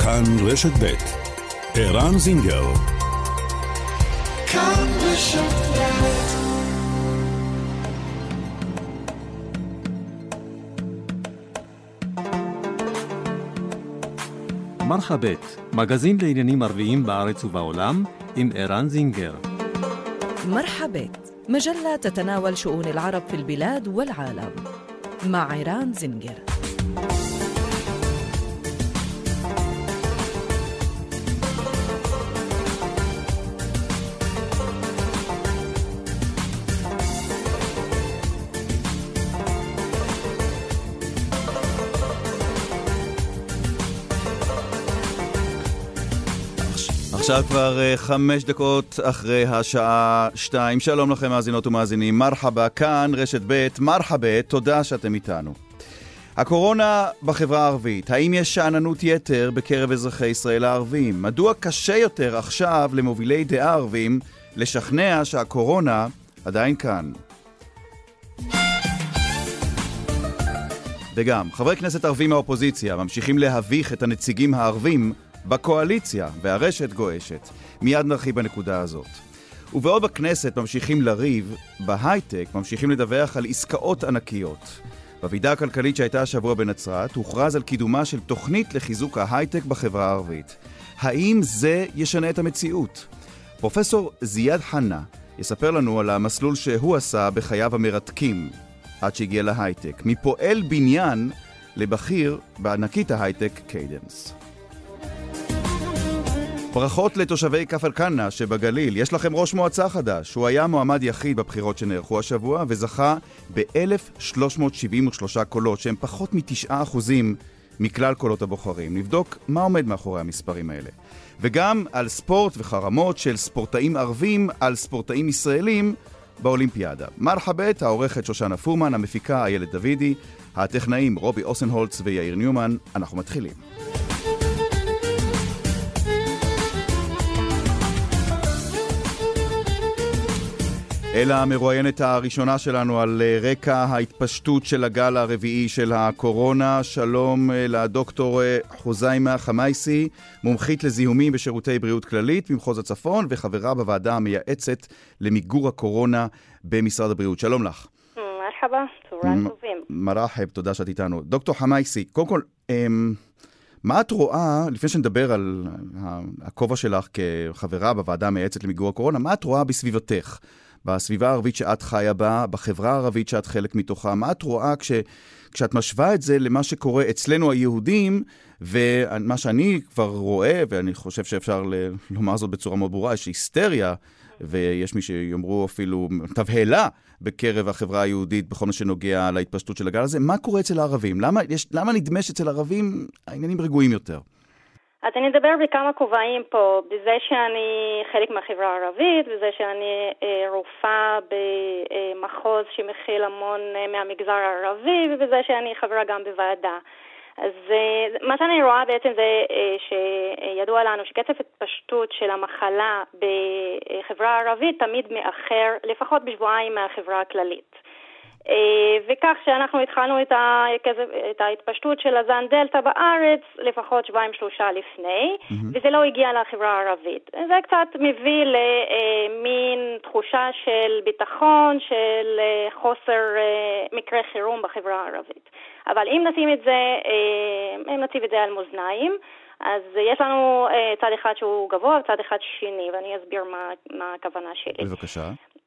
כאן רשת ב' ערן זינגר כאן רשת מרחבת, מגזין לעניינים ערביים בארץ ובעולם, עם ערן זינגר. مرحبا مجلة تتناول شؤون العرب في البلاد والعالم مع عيران زنجر עכשיו כבר uh, חמש דקות אחרי השעה שתיים. שלום לכם מאזינות ומאזינים. מרחבה, כאן רשת ב', מרחבה, תודה שאתם איתנו. הקורונה בחברה הערבית, האם יש שאננות יתר בקרב אזרחי ישראל הערבים? מדוע קשה יותר עכשיו למובילי דעה ערבים לשכנע שהקורונה עדיין כאן? וגם, חברי כנסת ערבים מהאופוזיציה ממשיכים להביך את הנציגים הערבים בקואליציה, והרשת גועשת. מיד נרחיב בנקודה הזאת. ובעוד בכנסת ממשיכים לריב, בהייטק ממשיכים לדווח על עסקאות ענקיות. בוועידה הכלכלית שהייתה השבוע בנצרת, הוכרז על קידומה של תוכנית לחיזוק ההייטק בחברה הערבית. האם זה ישנה את המציאות? פרופסור זיאד חנה יספר לנו על המסלול שהוא עשה בחייו המרתקים עד שהגיע להייטק, מפועל בניין לבכיר בענקית ההייטק Cadence. ברכות לתושבי כפר כנא שבגליל. יש לכם ראש מועצה חדש. הוא היה מועמד יחיד בבחירות שנערכו השבוע וזכה ב-1,373 קולות, שהם פחות מ-9% מכלל קולות הבוחרים. נבדוק מה עומד מאחורי המספרים האלה. וגם על ספורט וחרמות של ספורטאים ערבים על ספורטאים ישראלים באולימפיאדה. מרחבת, העורכת שושנה פורמן, המפיקה איילת דוידי, הטכנאים רובי אוסנהולץ ויאיר ניומן. אנחנו מתחילים. אלא המרואיינת הראשונה שלנו על אה, רקע ההתפשטות של הגל הרביעי של הקורונה. שלום אה, לדוקטור אה, חוזיימה חמייסי, מומחית לזיהומים בשירותי בריאות כללית במחוז הצפון וחברה בוועדה המייעצת למיגור הקורונה במשרד הבריאות. שלום לך. מרחבה, צהריים טובים. מרחב, תודה שאת איתנו. דוקטור חמייסי, קודם כל, אמ, מה את רואה, לפני שנדבר על הכובע שלך כחברה בוועדה המייעצת למיגור הקורונה, מה את רואה בסביבתך? בסביבה הערבית שאת חיה בה, בחברה הערבית שאת חלק מתוכה, מה את רואה כש, כשאת משווה את זה למה שקורה אצלנו היהודים, ומה שאני כבר רואה, ואני חושב שאפשר לומר זאת בצורה מאוד ברורה, יש היסטריה, ויש מי שיאמרו אפילו תבהלה בקרב החברה היהודית בכל מה שנוגע להתפשטות של הגל הזה. מה קורה אצל הערבים? למה, יש, למה נדמה שאצל הערבים העניינים רגועים יותר? אז אני אדבר בכמה כובעים פה, בזה שאני חלק מהחברה הערבית, בזה שאני אה, רופאה במחוז שמכיל המון אה, מהמגזר הערבי, ובזה שאני חברה גם בוועדה. אז אה, מה שאני רואה בעצם זה אה, שידוע לנו שקצב התפשטות של המחלה בחברה הערבית תמיד מאחר לפחות בשבועיים מהחברה הכללית. אה, וכך שאנחנו התחלנו את, ה, את ההתפשטות של הזן דלתא בארץ לפחות שבועיים שלושה לפני, mm-hmm. וזה לא הגיע לחברה הערבית. זה קצת מביא למין תחושה של ביטחון, של אה, חוסר אה, מקרה חירום בחברה הערבית. אבל אם נשים את זה, אם נציב את זה על מאזניים, אז יש לנו צד אחד שהוא גבוה וצד אחד שני, ואני אסביר מה, מה הכוונה שלי. בבקשה.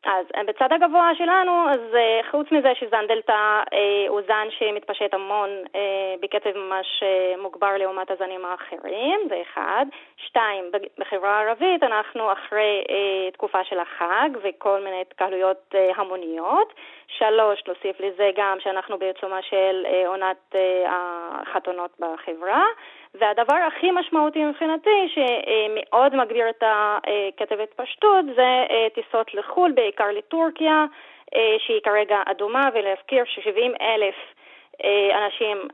אז אה, בצד הגבוה שלנו, אז אה, חוץ מזה שזן דלתא אה, הוא זן שמתפשט המון אה, בקצב ממש אה, מוגבר לעומת הזנים האחרים, זה אחד. שתיים, בחברה הערבית אנחנו אחרי אה, תקופה של החג וכל מיני התקהלויות אה, המוניות. שלוש, נוסיף לזה גם שאנחנו בעיצומה של אה, עונת אה, החתונות בחברה. והדבר הכי משמעותי מבחינתי, שמאוד מגביר את קצב התפשטות, זה אה, טיסות לחו"ל, בעיקר לטורקיה, אה, שהיא כרגע אדומה, ולהזכיר ש-70 אלף אה, אנשים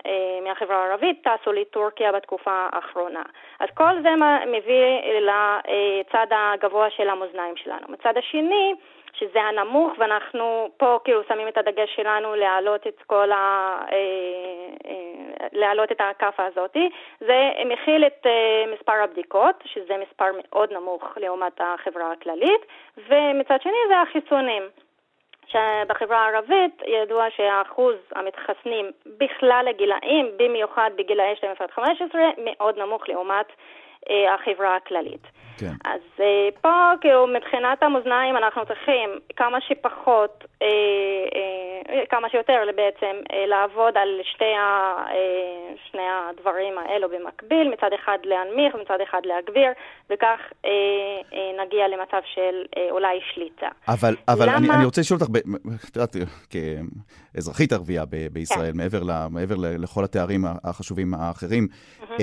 מהחברה הערבית טסו לטורקיה בתקופה האחרונה. אז כל זה מביא לצד הגבוה של המאזניים שלנו. מצד השני, שזה הנמוך, ואנחנו פה כאילו שמים את הדגש שלנו להעלות את כל ה... אה, אה, להעלות את הקאפה הזאת. זה מכיל את אה, מספר הבדיקות, שזה מספר מאוד נמוך לעומת החברה הכללית, ומצד שני זה החיסונים. שבחברה הערבית ידוע שהאחוז המתחסנים בכלל הגילאים, במיוחד בגילאי 12 עד 15, מאוד נמוך לעומת החברה הכללית. כן. אז אה, פה, כאילו, מבחינת המאזניים אנחנו צריכים כמה שפחות, אה, אה, כמה שיותר בעצם, אה, לעבוד על שתי ה, אה, שני הדברים האלו במקביל, מצד אחד להנמיך ומצד אחד להגביר, וכך אה, אה, נגיע למצב של אה, אולי שליטה. אבל, אבל למה... אני, אני רוצה לשאול אותך, את יודעת, כאזרחית ערבייה בישראל, כן. מעבר, ל, מעבר לכל התארים החשובים האחרים, mm-hmm.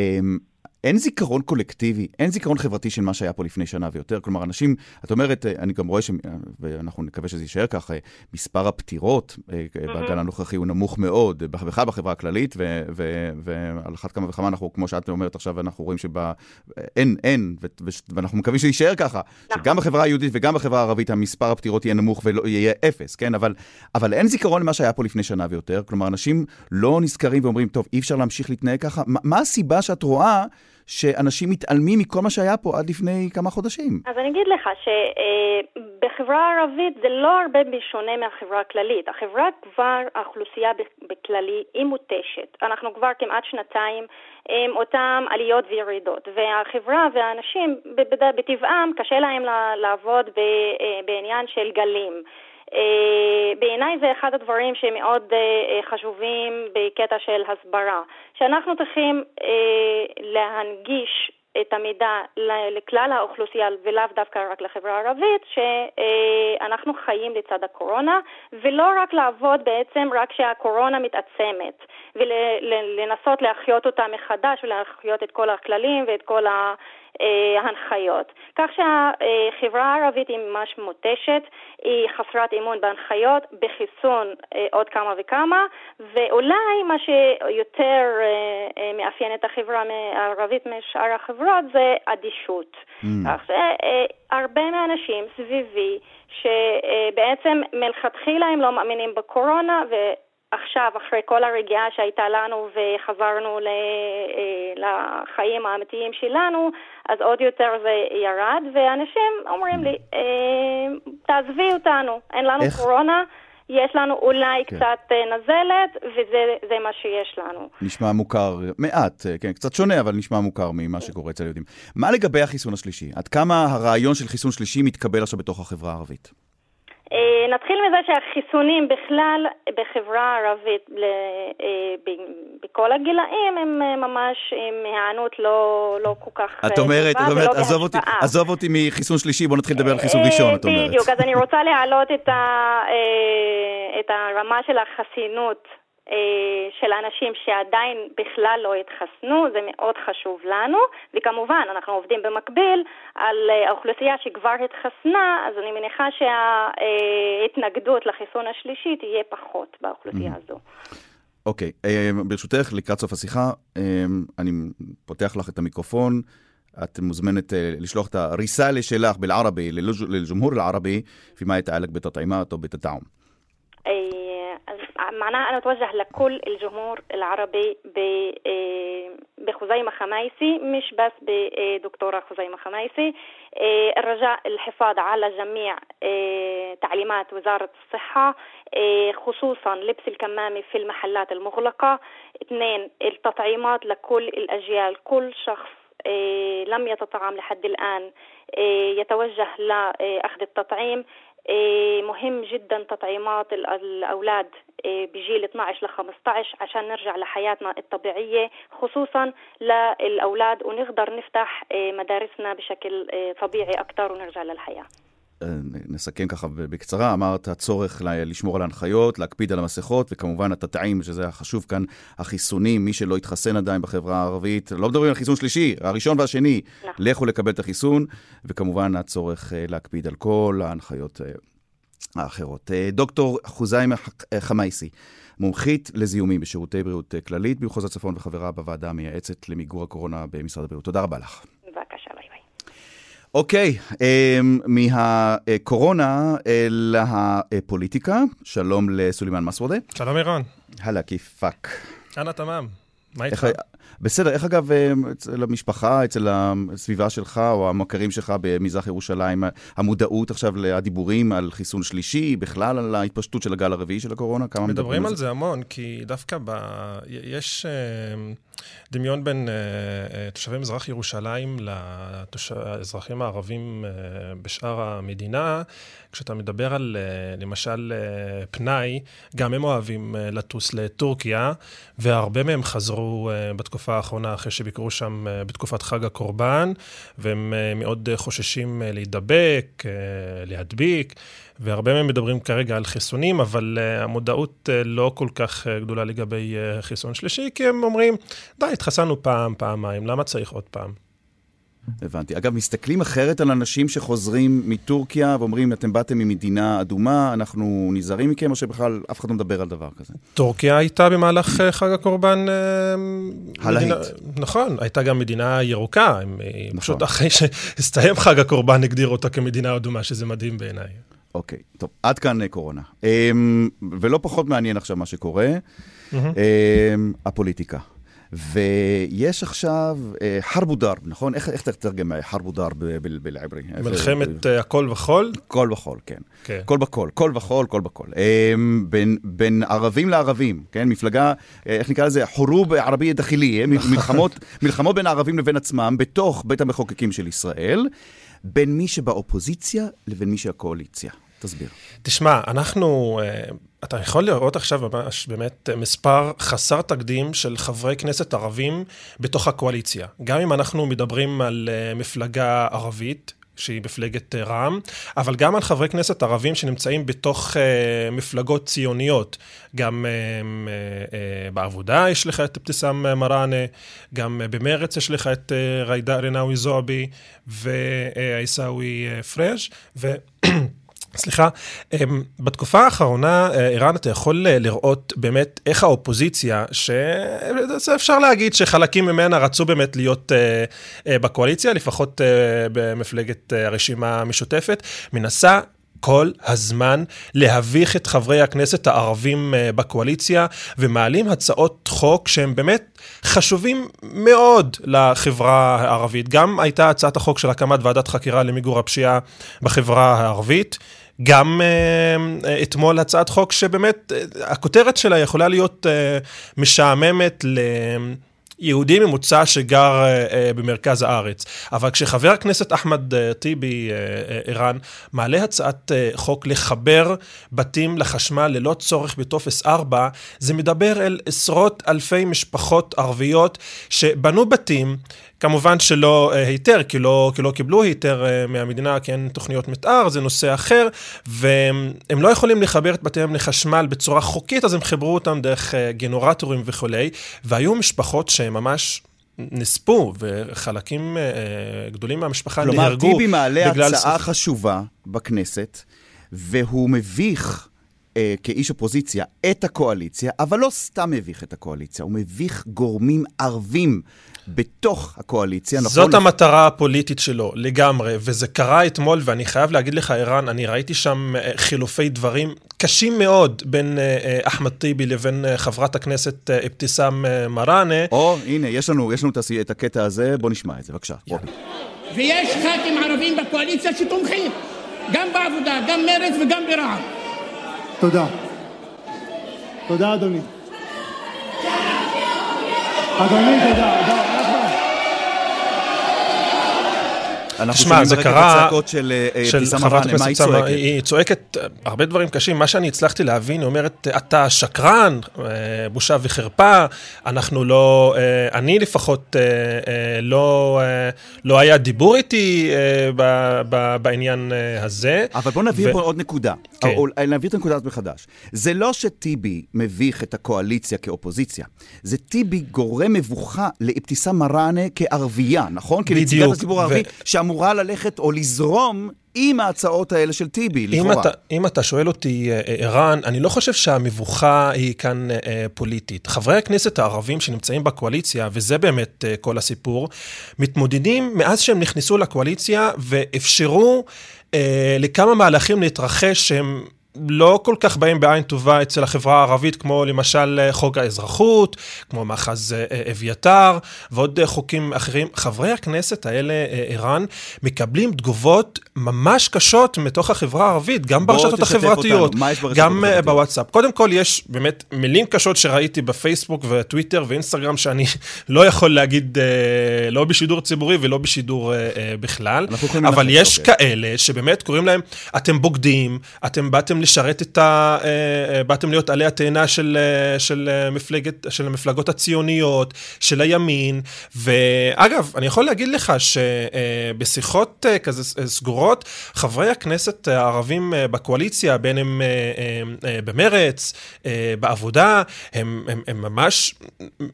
אין זיכרון קולקטיבי, אין זיכרון חברתי של מה שהיה פה לפני שנה ויותר. כלומר, אנשים, את אומרת, אה, אני גם רואה, ש... ואנחנו נקווה שזה יישאר ככה, אה, מספר הפטירות. בגל הנוכחי הוא נמוך מאוד, בכלל בחברה הכללית, ו... ו... ועל אחת כמה וכמה אנחנו, כמו שאת אומרת עכשיו, אנחנו רואים שאין, אין, ו... ואנחנו מקווים שזה יישאר ככה, נכון. שגם בחברה היהודית וגם בחברה הערבית המספר הפטירות יהיה נמוך ויהיה אפס, כן? אבל, אבל אין זיכרון למה שהיה פה לפני שנה ויותר. כלומר, אנשים לא נזכרים ואומרים, טוב, אי אפשר להמשיך להתנהג ככה. מה הסיבה שאת רואה שאנשים מתעלמים מכל מה שהיה פה עד לפני כמה חודשים. אז אני אגיד לך שבחברה הערבית זה לא הרבה בשונה מהחברה הכללית. החברה כבר, האוכלוסייה בכללי היא מותשת. אנחנו כבר כמעט שנתיים עם אותן עליות וירידות, והחברה והאנשים בטבעם קשה להם לעבוד אה, בעניין של גלים. אה, בעיניי זה אחד הדברים שמאוד אה, אה, חשובים בקטע של הסברה, שאנחנו צריכים להנגיש את המידע לכלל האוכלוסייה ולאו דווקא רק לחברה הערבית, שאנחנו חיים לצד הקורונה, ולא רק לעבוד בעצם רק כשהקורונה מתעצמת, ולנסות להחיות אותה מחדש ולהחיות את כל הכללים ואת כל ה... ההנחיות. כך שהחברה הערבית היא ממש מותשת, היא חסרת אמון בהנחיות, בחיסון אה, עוד כמה וכמה, ואולי מה שיותר אה, אה, מאפיין את החברה הערבית משאר החברות זה אדישות. Mm. כך שהרבה מהאנשים סביבי שבעצם מלכתחילה הם לא מאמינים בקורונה, ו... עכשיו, אחרי כל הרגיעה שהייתה לנו וחזרנו אה, לחיים האמיתיים שלנו, אז עוד יותר זה ירד, ואנשים אומרים לי, אה, תעזבי אותנו, אין לנו איך? קורונה. יש לנו אולי כן. קצת אה, נזלת, וזה מה שיש לנו. נשמע מוכר, מעט, כן, קצת שונה, אבל נשמע מוכר ממה שקורה אצל יהודים. מה לגבי החיסון השלישי? עד כמה הרעיון של חיסון שלישי מתקבל עכשיו בתוך החברה הערבית? אה, נתחיל מזה שהחיסונים בכלל בחברה הערבית אה, בכל הגילאים הם אה, ממש עם היענות לא, לא כל כך את אומרת, את אומרת, עזוב אותי, עזוב אותי מחיסון שלישי, בוא נתחיל לדבר על חיסון ראשון, את אומרת. בדיוק, אז אני רוצה להעלות את, ה, את הרמה של החסינות של אנשים שעדיין בכלל לא התחסנו, זה מאוד חשוב לנו, וכמובן אנחנו עובדים במקביל על אה, האוכלוסייה שכבר התחסנה, אז אני מניחה שההתנגדות לחיסון השלישי תהיה פחות באוכלוסייה mm-hmm. הזו. אוקיי, okay, אה, ברשותך, לקראת סוף השיחה, אני פותח לך את המיקרופון. את מוזמנת לשלוח את הריסאלה שלך בערבי, לג'מהור אל-ערבי, פימה יתעלק בתטעימת או בתטעום. معناها أنا أتوجه لكل الجمهور العربي بخزيمة خمايسي مش بس بدكتورة خزيمة خمايسي الرجاء الحفاظ على جميع تعليمات وزارة الصحة خصوصا لبس الكمامة في المحلات المغلقة. اثنين التطعيمات لكل الأجيال. كل شخص لم يتطعم لحد الآن يتوجه لأخذ التطعيم. مهم جدا تطعيمات الأولاد بجيل 12 ل 15 عشان نرجع لحياتنا الطبيعية خصوصا للأولاد ونقدر نفتح مدارسنا بشكل طبيعي أكثر ونرجع للحياة. נסכם ככה בקצרה, אמרת הצורך לשמור על ההנחיות, להקפיד על המסכות, וכמובן התתאים, שזה החשוב כאן, החיסונים, מי שלא התחסן עדיין בחברה הערבית, לא מדברים על חיסון שלישי, הראשון והשני, נכון. לכו לקבל את החיסון, וכמובן הצורך להקפיד על כל ההנחיות האחרות. דוקטור חוזיימה חמייסי, מומחית לזיהומים בשירותי בריאות כללית במחוז הצפון וחברה בוועדה המייעצת למיגור הקורונה במשרד הבריאות. תודה רבה לך. אוקיי, אמ, מהקורונה אל הפוליטיקה, שלום לסולימאן מסוודה. שלום ערן. הלאה, כיפאק. אנא תמם. מה איתך? בסדר, איך אגב אמ, אצל המשפחה, אצל הסביבה שלך או המכרים שלך במזרח ירושלים, המודעות עכשיו לדיבורים על חיסון שלישי, בכלל על ההתפשטות של הגל הרביעי של הקורונה? כמה מדברים על זה המון, כי דווקא ב... יש אה, דמיון בין אה, תושבי מזרח ירושלים לאזרחים הערבים אה, בשאר המדינה. כשאתה מדבר על, אה, למשל, אה, פנאי, גם הם אוהבים אה, לטוס לטורקיה, והרבה מהם חזרו אה, בתקופה האחרונה אחרי שביקרו שם אה, בתקופת חג הקורבן, והם אה, מאוד אה, חוששים אה, להידבק, אה, להדביק. והרבה מהם מדברים כרגע על חיסונים, אבל uh, המודעות uh, לא כל כך uh, גדולה לגבי uh, חיסון שלישי, כי הם אומרים, די, התחסנו פעם, פעמיים, למה צריך עוד פעם? הבנתי. אגב, מסתכלים אחרת על אנשים שחוזרים מטורקיה ואומרים, אתם באתם ממדינה אדומה, אנחנו נזהרים מכם, או שבכלל אף אחד לא מדבר על דבר כזה? טורקיה הייתה במהלך חג הקורבן... הלהיט. מדינה, נכון, הייתה גם מדינה ירוקה, הם. נכון. פשוט אחרי שהסתיים חג הקורבן הגדירו אותה כמדינה אדומה, שזה מדהים בעיניי. אוקיי, טוב, עד כאן אה, קורונה. אמ, ולא פחות מעניין עכשיו מה שקורה, אמ, הפוליטיקה. ויש עכשיו אה, חרבו דרב, נכון? איך איך תתרגם אה, חרבו דרב ב- ב- בעברי? מלחמת uh, הכל וחול? כל וחול, כן. כן. כל בכל, כל וחול, כל בכל. אמ, בין, בין ערבים לערבים, כן? מפלגה, איך נקרא לזה? חורוב ערבי דחילי? מלחמות, מלחמות בין הערבים לבין עצמם, בתוך בית המחוקקים של ישראל, בין מי שבאופוזיציה לבין מי שהקואליציה. תסביר. תשמע, אנחנו, אה, אתה יכול לראות עכשיו ממש באמת מספר חסר תקדים של חברי כנסת ערבים בתוך הקואליציה. גם אם אנחנו מדברים על אה, מפלגה ערבית, שהיא מפלגת אה, רע"מ, אבל גם על חברי כנסת ערבים שנמצאים בתוך אה, מפלגות ציוניות. גם אה, אה, בעבודה יש לך את אבתיסאם מראענה, גם אה, במרץ יש לך את אה, ג'ידא רינאוי זועבי ועיסאווי אה, פריג' ו... סליחה, אמ, בתקופה האחרונה, אה, ערן, אתה יכול אה, לראות באמת איך האופוזיציה, שאפשר להגיד שחלקים ממנה רצו באמת להיות אה, בקואליציה, לפחות במפלגת הרשימה המשותפת, מנסה כל הזמן להביך את חברי הכנסת הערבים אה, בקואליציה, ומעלים הצעות חוק שהם באמת חשובים מאוד לחברה הערבית. גם הייתה הצעת החוק של הקמת ועדת חקירה למיגור הפשיעה בחברה הערבית. גם uh, אתמול הצעת חוק שבאמת uh, הכותרת שלה יכולה להיות uh, משעממת ל... יהודי ממוצע שגר uh, uh, במרכז הארץ. אבל כשחבר הכנסת אחמד uh, טיבי, uh, uh, ערן, מעלה הצעת uh, חוק לחבר בתים לחשמל ללא צורך בטופס 4, זה מדבר אל עשרות אלפי משפחות ערביות שבנו בתים, כמובן שלא uh, היתר, כי לא, כי לא קיבלו היתר uh, מהמדינה, כי אין תוכניות מתאר, זה נושא אחר, והם לא יכולים לחבר את בתיהם לחשמל בצורה חוקית, אז הם חיברו אותם דרך uh, גנרטורים וכולי, והיו משפחות שממש... נספו, וחלקים uh, גדולים מהמשפחה כלומר, נהרגו כלומר, טיבי מעלה בגלל הצעה שרפ- חשובה בכנסת, והוא מביך אה, כאיש אופוזיציה את הקואליציה, אבל לא סתם מביך את הקואליציה, הוא מביך גורמים ערבים בתוך הקואליציה, נכון? זאת המטרה הפוליטית שלו, לגמרי, וזה קרה אתמול, ואני חייב להגיד לך, ערן, אני ראיתי שם אה, חילופי דברים קשים מאוד בין אה, אה, אחמד טיבי לבין אה, חברת הכנסת אבתיסאם אה, מראענה. או, הנה, יש לנו, יש לנו את, הקטע הזה, בוא נשמע את זה, בבקשה, רובי. ויש ח"כים ערבים בקואליציה שתומכים, גם בעבודה, גם מרצ וגם ברע"מ. תודה. תודה, אדוני. אדוני, תודה. אנחנו שומעים קרה את הצעקות של אה, של אבתיסאם חברת מראענה, מה היא צועקת? היא צועקת אה, הרבה דברים קשים. מה שאני הצלחתי להבין, היא אומרת, אתה שקרן, אה, בושה וחרפה, אנחנו לא, אה, אני לפחות אה, אה, לא, אה, לא היה דיבור איתי אה, ב- ב- בעניין אה, הזה. אבל בוא נבהיר ו- פה עוד נקודה. כן. או, נבהיר את הנקודה הזאת מחדש. זה לא שטיבי מביך את הקואליציה כאופוזיציה, זה טיבי גורם מבוכה לאבתיסאם מראענה כערבייה, נכון? כנציגת בדיוק, הציבור ו- הערבי, שאמורה אמורה ללכת או לזרום עם ההצעות האלה של טיבי, אם לכאורה. אתה, אם אתה שואל אותי, אה, ערן, אני לא חושב שהמבוכה היא כאן אה, פוליטית. חברי הכנסת הערבים שנמצאים בקואליציה, וזה באמת אה, כל הסיפור, מתמודדים מאז שהם נכנסו לקואליציה ואפשרו אה, לכמה מהלכים להתרחש שהם... לא כל כך באים בעין טובה אצל החברה הערבית, כמו למשל אה, חוק האזרחות, כמו מאחז אה, אה, אביתר ועוד חוקים אחרים. חברי הכנסת האלה, ערן, מקבלים תגובות ממש קשות מתוך החברה הערבית, גם ברשתות החברתיות, גם? בוואטסאפ. קודם כל, יש באמת מילים קשות שראיתי בפייסבוק וטוויטר ואינסטגרם, שאני לא יכול להגיד, לא בשידור ציבורי ולא בשידור בכלל. אבל יש אוקיי. כאלה שבאמת קוראים להם, אתם בוגדים, אתם באתם לשרת את ה... אה, אה, באתם להיות עלי התאנה של, אה, של, מפלגת, של המפלגות הציוניות, של הימין, ואגב, אני יכול להגיד לך שבשיחות כזה סגורות, חברי הכנסת הערבים בקואליציה, בין הם במרץ, בעבודה, הם, הם, הם ממש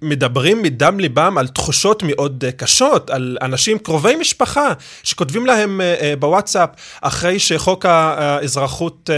מדברים מדם ליבם על תחושות מאוד קשות, על אנשים קרובי משפחה שכותבים להם בוואטסאפ אחרי שחוק האזרחות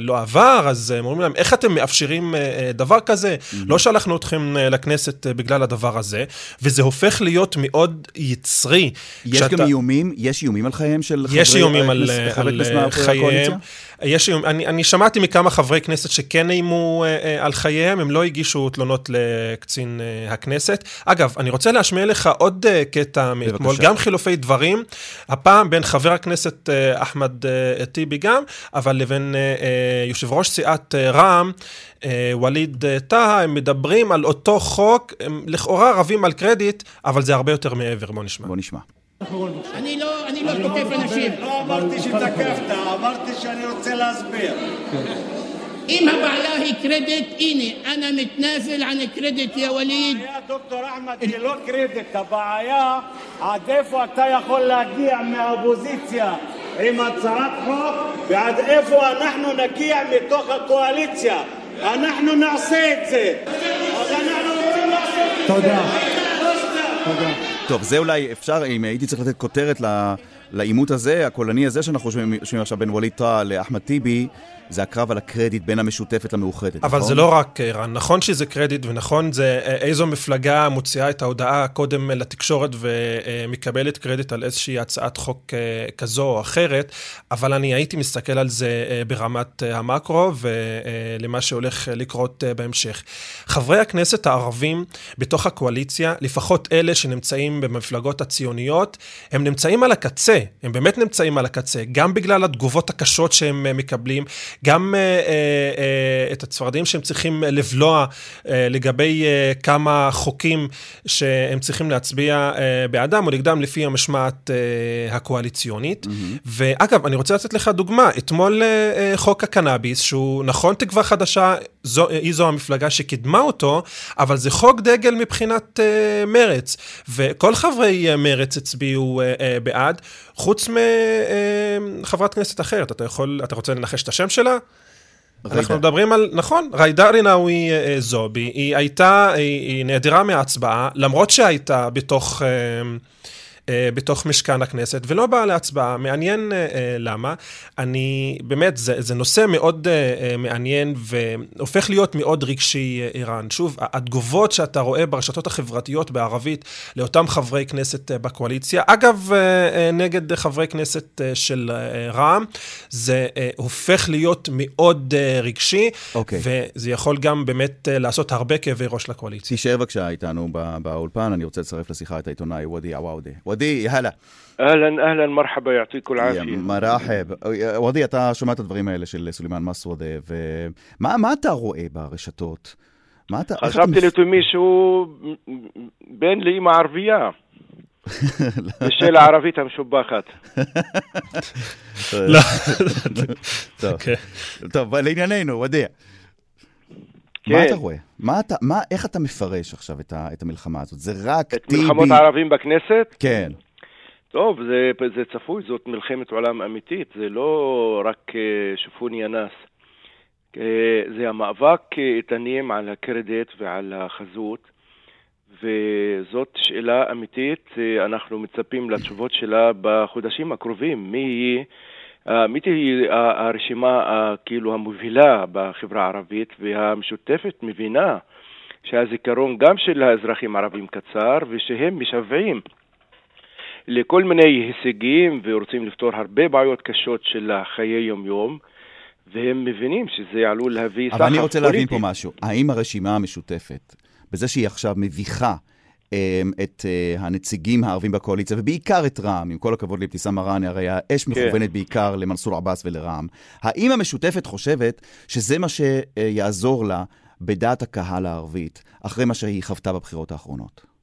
לא עבר, אז הם אומרים להם, איך אתם מאפשרים אה, אה, דבר כזה? לא שלחנו אתכם אה, לכנסת אה, בגלל הדבר הזה, וזה הופך להיות מאוד יצרי. יש כשאתה- גם איומים, יש איומים על חייהם של יש חברי איומים על, הכנסת- חברי על כנסת אה, מהקואליציה? יש איום, אני, אני שמעתי מכמה חברי כנסת שכן איימו אה, אה, על חייהם, הם לא הגישו תלונות לקצין אה, הכנסת. אגב, אני רוצה להשמיע לך עוד אה, קטע מאתמול. גם חילופי דברים, הפעם בין חבר הכנסת אה, אחמד אה, טיבי גם, אבל לבין אה, אה, יושב ראש סיעת אה, רע"מ, אה, ווליד אה, טאהא, הם מדברים על אותו חוק, הם לכאורה רבים על קרדיט, אבל זה הרבה יותר מעבר, בוא נשמע. בוא נשמע. אני לא, אני לא תוקף אנשים. לא אמרתי שתקפת, אמרתי שאני רוצה להסביר. אם הבעיה היא קרדיט, הנה, אנא מתנازל ען קרדיט, יא ווליד. הבעיה, דוקטור אחמד, היא לא קרדיט, הבעיה עד איפה אתה יכול להגיע מהאופוזיציה עם הצעת חוק ועד איפה אנחנו נגיע מתוך הקואליציה. אנחנו נעשה את זה. אז אנחנו רוצים לעשות את זה. תודה. תודה. טוב, זה אולי אפשר, אם הייתי צריך לתת כותרת לעימות הזה, הקולני הזה שאנחנו שומעים עכשיו בין ווליד טאהא לאחמד טיבי, זה הקרב על הקרדיט בין המשותפת למאוחדת, אבל נכון? זה לא רק, רן, נכון שזה קרדיט ונכון זה אה, איזו מפלגה מוציאה את ההודעה קודם לתקשורת ומקבלת קרדיט על איזושהי הצעת חוק אה, כזו או אחרת, אבל אני הייתי מסתכל על זה אה, ברמת אה, המקרו ולמה שהולך לקרות אה, בהמשך. חברי הכנסת הערבים בתוך הקואליציה, לפחות אלה שנמצאים במפלגות הציוניות, הם נמצאים על הקצה, הם באמת נמצאים על הקצה, גם בגלל התגובות הקשות שהם אה, מקבלים, גם אה, אה, אה, את הצפרדים שהם צריכים לבלוע אה, לגבי אה, כמה חוקים שהם צריכים להצביע אה, בעדם או נגדם לפי המשמעת אה, הקואליציונית. Mm-hmm. ואגב, אני רוצה לתת לך דוגמה, אתמול אה, אה, חוק הקנאביס, שהוא נכון תקווה חדשה, זו, היא זו המפלגה שקידמה אותו, אבל זה חוק דגל מבחינת אה, מרץ, וכל חברי אה, מרץ הצביעו אה, אה, בעד, חוץ מחברת כנסת אחרת. אתה יכול, אתה רוצה לנחש את השם שלה? אנחנו רגע. מדברים על, נכון, ג'ידא רינאוי אה, אה, זועבי, היא הייתה, היא, היא נעדרה מההצבעה, למרות שהייתה בתוך... אה, אה, בתוך משכן הכנסת, ולא באה להצבעה. מעניין אה, אה, למה. אני, באמת, זה, זה נושא מאוד אה, אה, מעניין והופך להיות מאוד רגשי, אה, איראן. שוב, התגובות שאתה רואה ברשתות החברתיות בערבית לאותם חברי כנסת אה, בקואליציה, אגב, אה, אה, נגד חברי כנסת אה, של אה, רע"מ, זה אה, הופך להיות מאוד אה, רגשי, אוקיי. וזה יכול גם באמת אה, לעשות הרבה כאבי ראש לקואליציה. תישאר בבקשה איתנו בא- באולפן, אני רוצה לצרף לשיחה את העיתונאי ודי עוואודה. ודי, הלאה. اهلا اهلا مرحبا يعطيكم יא العافيه מרחב. ודי, אתה שומע את הדברים האלה של סולימאן מסוודה, ומה מה אתה רואה ברשתות? מה אתה... איך אתה חשבתי מפ- לתומי שהוא בן לאימא ערבייה בשל הערבית המשובחת. לא. טוב, אוקיי. טוב, אבל לענייננו, ודי. כן. מה אתה רואה? מה אתה, מה, איך אתה מפרש עכשיו את, ה, את המלחמה הזאת? זה רק את טיבי... מלחמות הערבים בכנסת? כן. טוב, זה, זה צפוי, זאת מלחמת עולם אמיתית, זה לא רק אה, שופוני אנס. אה, זה המאבק אה, איתנים על הקרדיט ועל החזות, וזאת שאלה אמיתית, אנחנו מצפים לתשובות שלה בחודשים הקרובים. מי היא, מי תהיה הרשימה כאילו המובילה בחברה הערבית, והמשותפת מבינה שהזיכרון גם של האזרחים הערבים קצר, ושהם משוועים לכל מיני הישגים ורוצים לפתור הרבה בעיות קשות של חיי יום-יום. והם מבינים שזה עלול להביא סחף פוליטי. אבל אני רוצה פוליטי. להבין פה משהו. האם הרשימה המשותפת, בזה שהיא עכשיו מביכה את uh, הנציגים הערבים בקואליציה, ובעיקר את רע"מ, עם כל הכבוד לאבתיסאם מראענה, הרי האש כן. מכוונת בעיקר למנסור עבאס ולרע"מ. האם המשותפת חושבת שזה מה שיעזור לה בדעת הקהל הערבית, אחרי מה שהיא חוותה בבחירות האחרונות?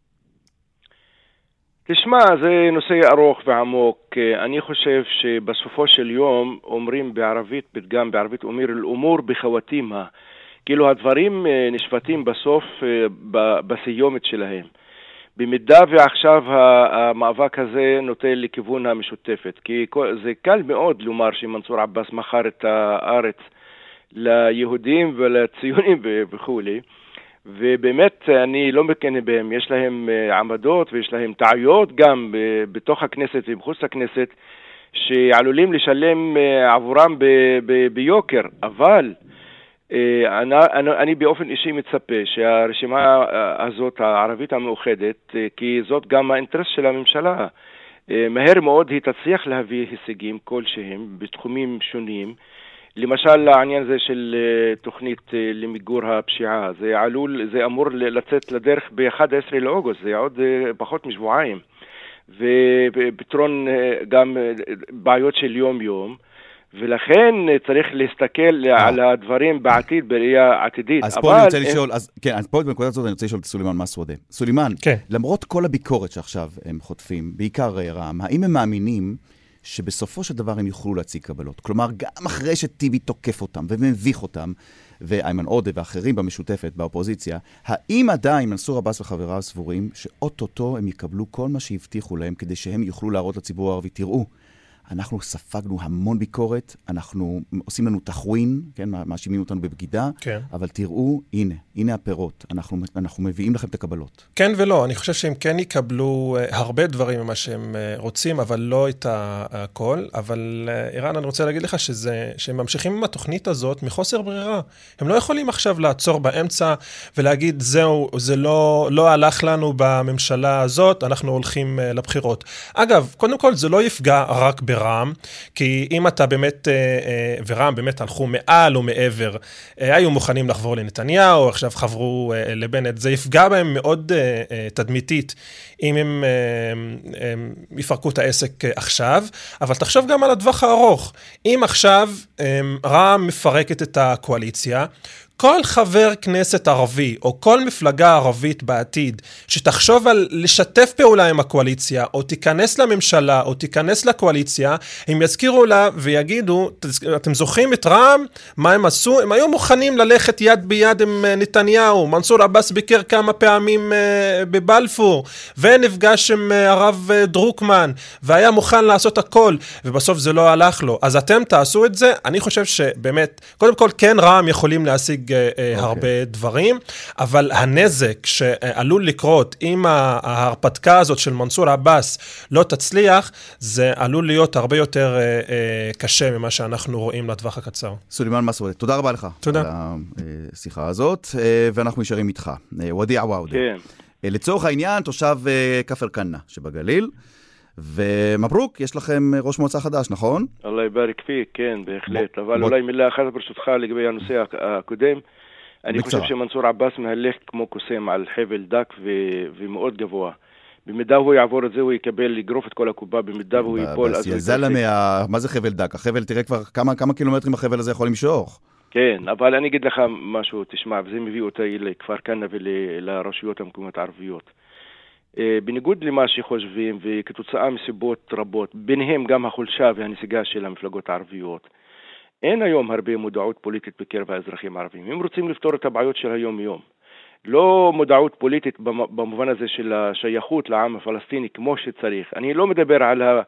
תשמע, זה נושא ארוך ועמוק. אני חושב שבסופו של יום אומרים בערבית, פתגם בערבית אומר, אל-אמור בחוואתימה. כאילו הדברים אה, נשפטים בסוף אה, בסיומת שלהם. במידה ועכשיו המאבק הזה נוטה לכיוון המשותפת, כי זה קל מאוד לומר שמנסור עבאס מכר את הארץ ליהודים ולציונים וכולי. ובאמת אני לא מקנא בהם, יש להם אה, עמדות ויש להם טעויות גם בתוך הכנסת ומחוץ לכנסת שעלולים לשלם עבורם ביוקר, אבל אני, אני, אני באופן אישי מצפה שהרשימה הזאת, הערבית המאוחדת, כי זאת גם האינטרס של הממשלה, מהר מאוד היא תצליח להביא הישגים כלשהם בתחומים שונים. למשל, העניין הזה של תוכנית למיגור הפשיעה, זה עלול, זה אמור לצאת לדרך ב-11 לאוגוסט, זה עוד פחות משבועיים. ופתרון גם בעיות של יום-יום. ולכן צריך להסתכל אה. על הדברים בעתיד, בראייה עתידית. אז פה אני רוצה לשאול, אז, כן, אז פה בנקודה הזאת אני רוצה לשאול את סולימאן מסוודה. סולימאן, כן. למרות כל הביקורת שעכשיו הם חוטפים, בעיקר אה, רע"מ, האם הם מאמינים שבסופו של דבר הם יוכלו להציג קבלות? כלומר, גם אחרי שטיבי תוקף אותם ומביך אותם, ואיימן עודה ואחרים במשותפת, באופוזיציה, האם עדיין מנסור עבאס וחבריו סבורים שאוטוטו הם יקבלו כל מה שהבטיחו להם כדי שהם יוכלו להראות לציבור הערבי, תראו, אנחנו ספגנו המון ביקורת, אנחנו עושים לנו تخوين, כן, מאשימים אותנו בבגידה, כן. אבל תראו, הנה, הנה הפירות, אנחנו, אנחנו מביאים לכם את הקבלות. כן ולא, אני חושב שהם כן יקבלו uh, הרבה דברים ממה שהם uh, רוצים, אבל לא את הכל. אבל uh, ערן, אני רוצה להגיד לך שזה, שהם ממשיכים עם התוכנית הזאת מחוסר ברירה. הם לא יכולים עכשיו לעצור באמצע ולהגיד, זהו, זה לא, לא הלך לנו בממשלה הזאת, אנחנו הולכים לבחירות. אגב, קודם כל, זה לא יפגע רק ב... ברע"מ, כי אם אתה באמת, אה, אה, ורע"מ באמת הלכו מעל ומעבר, אה, היו מוכנים לחבור לנתניהו, עכשיו חברו לבנט, זה יפגע בהם מאוד תדמיתית, אם הם, הם יפרקו את העסק עכשיו, אבל תחשוב גם על הטווח הארוך. אם עכשיו רע"מ מפרקת את הקואליציה, כל חבר כנסת ערבי, או כל מפלגה ערבית בעתיד, שתחשוב על לשתף פעולה עם הקואליציה, או תיכנס לממשלה, או תיכנס לקואליציה, הם יזכירו לה ויגידו, אתם זוכרים את רע"מ? מה הם עשו? הם היו מוכנים ללכת יד ביד עם אה, נתניהו. מנסור עבאס ביקר כמה פעמים uh, בבלפור, ונפגש עם uh, הרב דרוקמן, והיה מוכן לעשות הכל, ובסוף זה לא הלך לו. אז אתם תעשו את זה? אני חושב שבאמת, קודם כל, כן רע"מ יכולים להשיג okay. אוקיי. הרבה דברים, אבל הנזק שעלול לקרות אם ההרפתקה הזאת של מנסור עבאס לא תצליח, זה עלול להיות הרבה יותר אה, אה, קשה ממה שאנחנו רואים לטווח הקצר. סולימאן מסעודה, תודה רבה לך. תודה. על השיחה הזאת, ואנחנו נשארים איתך. ודיע עוואודה. כן. לצורך העניין, תושב כפר כנא שבגליל. ומברוק, יש לכם ראש מועצה חדש, נכון? אללה יבאריק פיק, כן, בהחלט. אבל. אולי מילה אחת ברשותך לגבי הנושא הקודם. אני בקצרה. חושב שמנסור עבאס מהלך כמו קוסם על חבל דק ו... ומאוד גבוה. במידה הוא יעבור את זה, הוא יקבל, יגרוף את כל הקופה, במידה והוא ייפול, אז... יא זלמה, מה זה חבל דק? החבל, תראה כבר כמה, כמה קילומטרים החבל הזה יכול למשוך. כן, אבל אני אגיד לך משהו, תשמע, וזה מביא אותי לכפר כנא ולרשויות המקומיות הערביות. אה, בניגוד למה שחושבים, וכתוצאה מסיבות רבות, ביניהם גם החולשה והנסיגה של המפלגות הערביות, אין היום הרבה מודעות פוליטית בקרב האזרחים הערבים. הם רוצים לפתור את הבעיות של היום-יום. לא מודעות פוליטית במובן הזה של השייכות לעם הפלסטיני כמו שצריך. אני לא מדבר על, ה,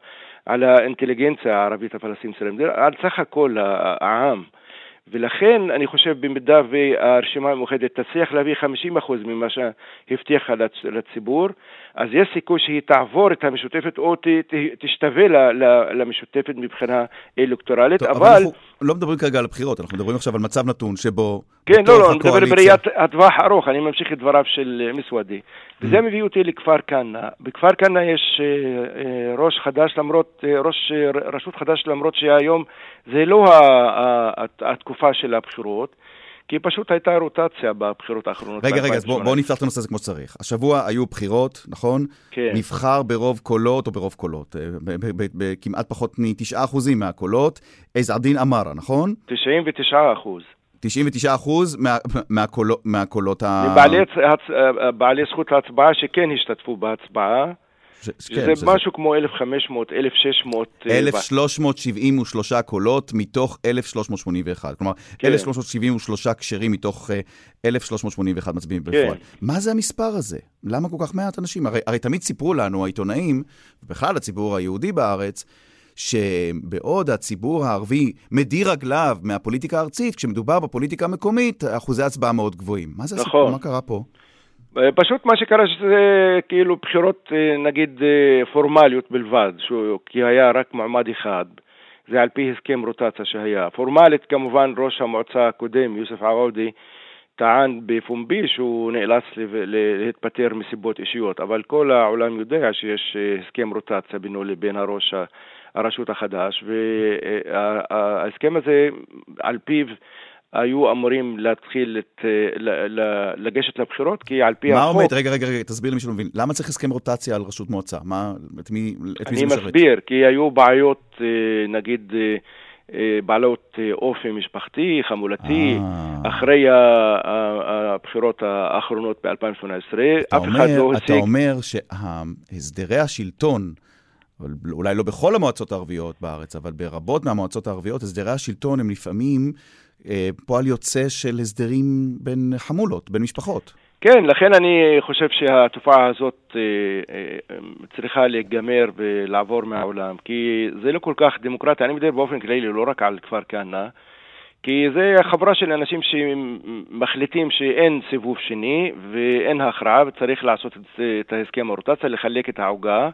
על האינטליגנציה הערבית הפלסטינית, על סך הכל העם. ולכן אני חושב במידה והרשימה המאוחדת תצליח להביא 50% ממה שהבטיחה לציבור, אז יש סיכוי שהיא תעבור את המשותפת או ת, ת, תשתווה למשותפת מבחינה אלקטורלית, טוב, אבל... אבל אנחנו לא מדברים כרגע על הבחירות, אנחנו מדברים עכשיו על מצב נתון שבו כן, לא, לא, אני מדבר. בראיית הטווח הארוך, אני ממשיך את דבריו של אה, מסוודי. וזה מביא אותי לכפר כנא. בכפר כנא יש אה, אה, ראש חדש למרות, ראש רשות חדש למרות שהיום זה לא התקופה של הבחירות, כי פשוט הייתה רוטציה בבחירות האחרונות. רגע, רגע, אז בואו בוא נפתח את הנושא הזה כמו שצריך. השבוע היו בחירות, נכון? כן. נבחר ברוב קולות, או ברוב קולות, בכמעט פחות מ-9% מהקולות, עז-א-דין אמרה, נכון? 99 אחוז. 99% מה- מהקולות- מהקולות ה... הצ- אה, בעלי זכות ההצבעה שכן השתתפו בהצבעה, ש- ש- שזה כן, שזה משהו כמו 1,500, 1,600. אה, 1,373 קולות מתוך 1,381. כלומר, כן. 1,373 כשרים מתוך אה, 1,381 מצביעים בפועל. מה זה המספר הזה? למה כל כך מעט אנשים? הרי, הרי תמיד סיפרו לנו, העיתונאים, ובכלל הציבור היהודי בארץ, שבעוד הציבור הערבי מדיר רגליו מהפוליטיקה הארצית, כשמדובר בפוליטיקה המקומית, אחוזי הצבעה מאוד גבוהים. מה זה הסיפור? נכון. מה קרה פה? אה, פשוט מה שקרה שזה כאילו בחירות אה, נגיד אה, פורמליות בלבד, שהוא- כי היה רק מועמד אחד, זה על פי הסכם רוטציה שהיה. פורמלית כמובן ראש המועצה הקודם, יוסף עוואדי, טען בפומבי שהוא נאלץ להתפטר מסיבות אישיות, אבל כל העולם יודע שיש אה, הסכם רוטציה בינו לבין הראש הרשות החדש, וההסכם הזה על פיו היו אמורים להתחיל את, אה, לגשת לבחירות, כי על פי מה החוק... עומד? רגע, רגע, רגע, תסביר למי שלא מבין. למה צריך הסכם רוטציה על ראשות מועצה? מה, את מי, את מי אני זה משרת? מסביר, כי היו בעיות, אה, נגיד, אה, בעלות אופי משפחתי, חמולתי, אה. אחרי הבחירות האחרונות ב-2018, אתה אף אחד אומר, לא אתה השיג... אומר שהסדרי השלטון, אבל אולי לא בכל המועצות הערביות בארץ, אבל ברבות מהמועצות הערביות, הסדרי השלטון הם לפעמים אה, פועל יוצא של הסדרים בין חמולות, בין משפחות. כן, לכן אני חושב שהתופעה הזאת אה, אה, צריכה להיגמר ולעבור מהעולם, כי זה לא כל כך דמוקרטי, אני מדבר באופן כללי לא רק על כפר כנא, כי זה חבורה של אנשים שמחליטים שאין סיבוב שני ואין הכרעה וצריך לעשות את, את ההסכם הרוטציה, לחלק את העוגה.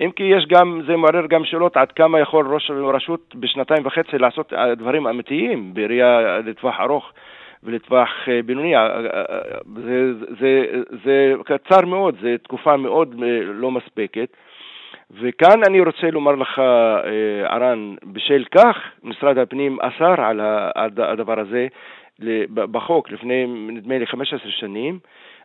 אם כי יש גם, זה מעורר גם שאלות עד כמה יכול ראש רשות בשנתיים וחצי לעשות דברים אמיתיים בראייה לטווח ארוך. ולטווח אה, בינוני, אה, אה, זה, זה, זה קצר מאוד, זו תקופה מאוד אה, לא מספקת. וכאן אני רוצה לומר לך, אה, ערן, בשל כך משרד הפנים אסר על הדבר הזה בחוק לפני, נדמה לי, 15 שנים,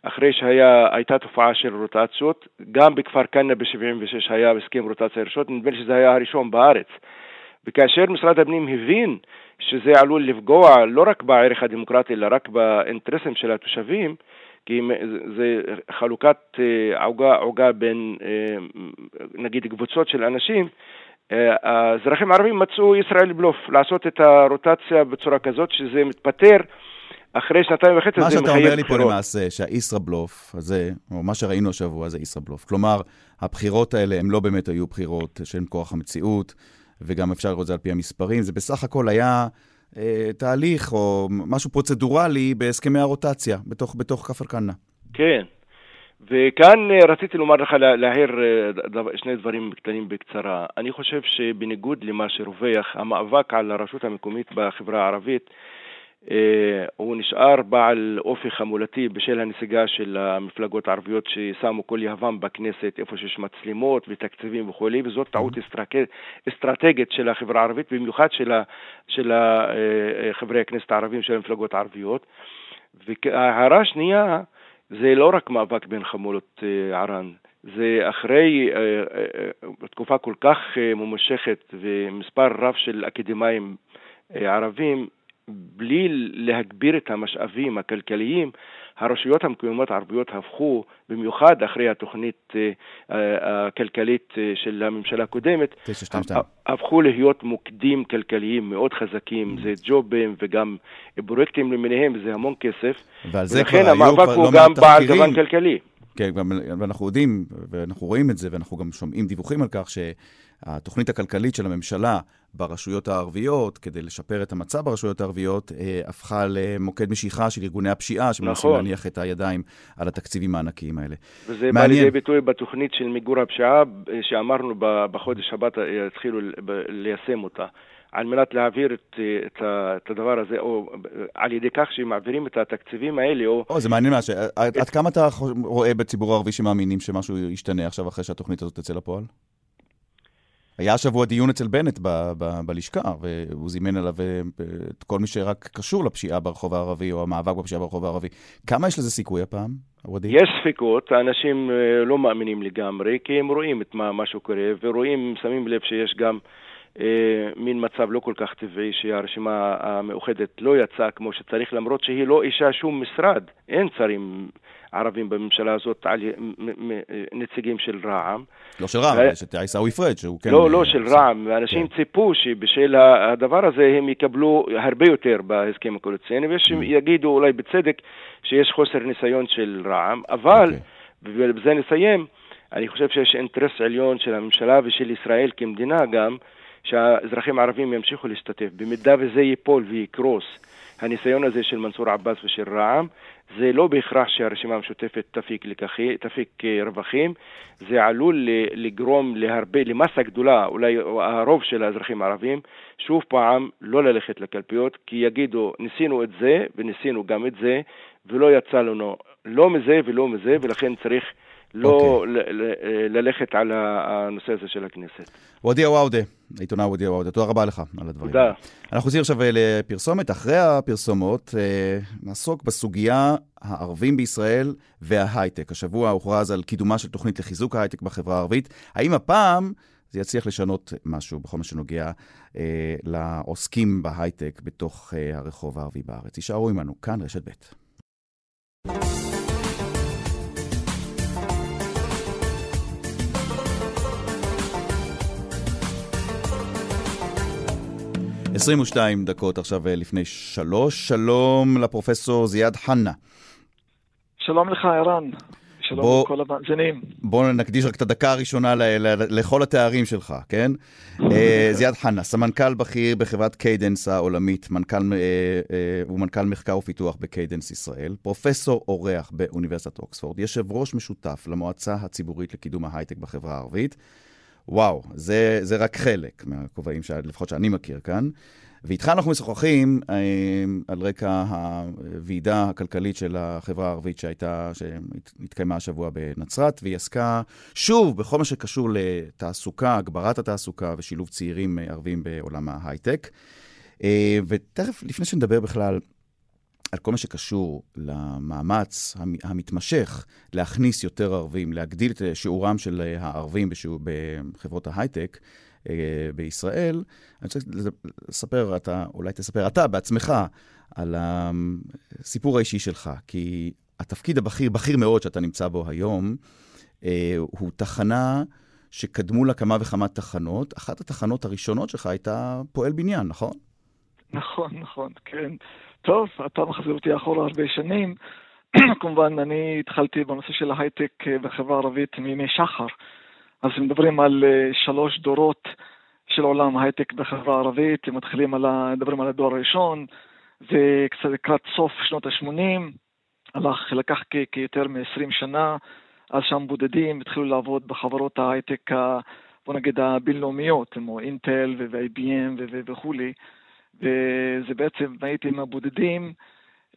אחרי שהייתה תופעה של רוטציות, גם בכפר כנא ב-76 היה הסכם רוטציה ראשון, נדמה לי שזה היה הראשון בארץ. וכאשר משרד הפנים הבין שזה עלול לפגוע לא רק בערך הדמוקרטי, אלא רק באינטרסים של התושבים, כי זה חלוקת אה, עוגה, בין אה, נגיד קבוצות של אנשים, אה, האזרחים הערבים מצאו ישראל בלוף, לעשות את הרוטציה בצורה כזאת שזה מתפטר אחרי שנתיים וחצי, מה זה שאתה מחייב אומר לי פה בחירות. למעשה, שהישראבלוף הזה, או מה שראינו השבוע זה ישראבלוף. כלומר, הבחירות האלה הם לא באמת היו בחירות שהן כוח המציאות, וגם אפשר לראות את זה על פי המספרים. זה בסך הכל היה אה, תהליך או משהו פרוצדורלי בהסכמי הרוטציה בתוך, בתוך כפר כנא. כן. וכאן אה, רציתי לומר לך, לה- להעיר אה, שני דברים קטנים בקצרה. אני חושב שבניגוד למה שרווח, המאבק על הרשות המקומית בחברה הערבית, הוא נשאר בעל אופי חמולתי בשל הנסיגה של המפלגות הערביות ששמו כל יהבם בכנסת, איפה שיש מצלמות ותקציבים וכולי, וזאת טעות אסטרק- אסטרטגית של החברה הערבית, במיוחד של, של ה, אה, חברי הכנסת הערבים של המפלגות הערביות. וההערה השנייה, זה לא רק מאבק בין חמולות אה, ערן, זה אחרי אה, אה, תקופה כל כך אה, ממושכת ומספר רב של אקדמאים אה, ערבים, בלי להגביר את המשאבים הכלכליים, הרשויות המקומיות הערביות הפכו, במיוחד אחרי התוכנית אה, אה, הכלכלית אה, של הממשלה הקודמת, 922. הפכו להיות מוקדים כלכליים מאוד חזקים, זה ג'ובים וגם פרויקטים למיניהם, זה המון כסף. ועל זה ולכן כבר היו המאבק הוא לא גם בעל. גוון כלכלי. כן, ואנחנו יודעים, ואנחנו רואים את זה, ואנחנו גם שומעים דיווחים על כך שהתוכנית הכלכלית של הממשלה ברשויות הערביות, כדי לשפר את המצב ברשויות הערביות, אה, הפכה למוקד משיכה של ארגוני הפשיעה, שמנסים נכון. להניח את הידיים על התקציבים הענקיים האלה. וזה מעניין. בא לידי ביטוי בתוכנית של מיגור הפשיעה, שאמרנו בחודש הבא יתחילו ליישם אותה. על מנת להעביר את, את, את הדבר הזה, או על ידי כך שמעבירים את התקציבים האלה, או... או, זה מעניין מה ש... עד, עד כמה אתה רואה בציבור הערבי שמאמינים שמשהו ישתנה עכשיו אחרי שהתוכנית הזאת תצא לפועל? היה השבוע דיון אצל בנט ב- ב- בלשכה, והוא זימן עליו אה, את כל מי שרק קשור לפשיעה ברחוב הערבי, או המאבק בפשיעה ברחוב הערבי. כמה יש לזה סיכוי הפעם, עודי? יש ספקות, האנשים אה, לא מאמינים לגמרי, כי הם רואים את מה, מה שקורה, ורואים, שמים לב שיש גם... אה, מין מצב לא כל כך טבעי שהרשימה המאוחדת לא יצאה כמו שצריך, למרות שהיא לא אישה שום משרד. אין שרים ערבים בממשלה הזאת, על נציגים של רע"מ. לא של רע"מ, יש את עיסאווי פריג' שהוא כן... לא, לא של רע"מ, ואנשים כן. ציפו שבשל הדבר הזה הם יקבלו הרבה יותר בהסכם הקואליציוני, ויש שיגידו. אולי בצדק שיש חוסר ניסיון של רע"מ, אבל, okay. אוקיי. ובזה נסיים, אני חושב שיש אינטרס עליון של הממשלה ושל ישראל כמדינה גם, שהאזרחים הערבים ימשיכו להשתתף. במידה וזה ייפול ויקרוס, הניסיון הזה של מנסור עבאס ושל רע"מ, זה לא בהכרח שהרשימה המשותפת תפיק, לקחי, תפיק אה, רווחים, זה עלול לגרום להרבה, למסה גדולה, אולי הרוב של האזרחים הערבים, שוב פעם לא ללכת לקלפיות, כי יגידו, ניסינו את זה וניסינו גם את זה, ולא יצא לנו לא מזה ולא מזה, ולכן צריך לא. אוקיי. ללכת על הנושא הזה של הכנסת. וודיה וואודה, העיתונאי וודיה וואודה, תודה רבה לך על הדברים. תודה. אנחנו חוזרים עכשיו אה, לפרסומת. אחרי הפרסומות אה, נעסוק בסוגיה הערבים בישראל וההייטק. השבוע הוכרז על קידומה של תוכנית לחיזוק ההייטק בחברה הערבית. האם הפעם זה יצליח לשנות משהו בכל מה שנוגע אה, לעוסקים בהייטק בתוך אה, הרחוב הערבי בארץ? יישארו עמנו, כאן רשת ב'. 22 דקות עכשיו אה, לפני שלוש. שלום לפרופסור זיאד חנה. שלום לך, ערן. שלום בוא, לכל המאזינים. בואו נקדיש רק את הדקה הראשונה ל, ל, לכל התארים שלך, כן? אה, זיאד חנה, סמנכ"ל בכיר בחברת קיידנס העולמית, מנכ"ל, uh, הוא מנכ"ל מחקר ופיתוח בקיידנס ישראל, פרופסור אורח באוניברסיטת אוקספורד, יושב ראש משותף למועצה הציבורית לקידום ההייטק בחברה הערבית. וואו, זה, זה רק חלק מהכובעים שלפחות שאני מכיר כאן. ואיתך אנחנו משוחחים אה, על רקע הוועידה הכלכלית של החברה הערבית שהייתה, שהתקיימה השבוע בנצרת, והיא עסקה שוב בכל מה שקשור לתעסוקה, הגברת התעסוקה ושילוב צעירים ערבים בעולם ההייטק. אה, ותכף, לפני שנדבר בכלל על כל מה שקשור למאמץ המתמשך להכניס יותר ערבים, להגדיל את שיעורם של הערבים בשיעור, בחברות ההייטק אה, בישראל. אני רוצה לספר, אתה, אולי תספר אתה בעצמך, על הסיפור האישי שלך, כי התפקיד הבכיר, בכיר מאוד שאתה נמצא בו היום, אה, הוא תחנה שקדמו לה כמה וכמה תחנות. אחת התחנות הראשונות שלך הייתה פועל בניין, נכון? נכון, נכון, כן. טוב, אתה מחזיר אותי אחורה הרבה שנים. כמובן, אני התחלתי בנושא של ההייטק אה, בחברה הערבית מימי שחר. אז מדברים על אה, שלוש דורות של עולם ההייטק בחברה הערבית, מתחילים על ה... מדברים על הדור הראשון, זה קצת לקראת סוף שנות ה-80, הלך, לקח כ- כיותר מ-20 שנה, אז שם בודדים התחילו לעבוד בחברות ההייטק, בוא נגיד הבינלאומיות, כמו אינטל ו-IBM וכולי. וזה בעצם, הייתי מהבודדים,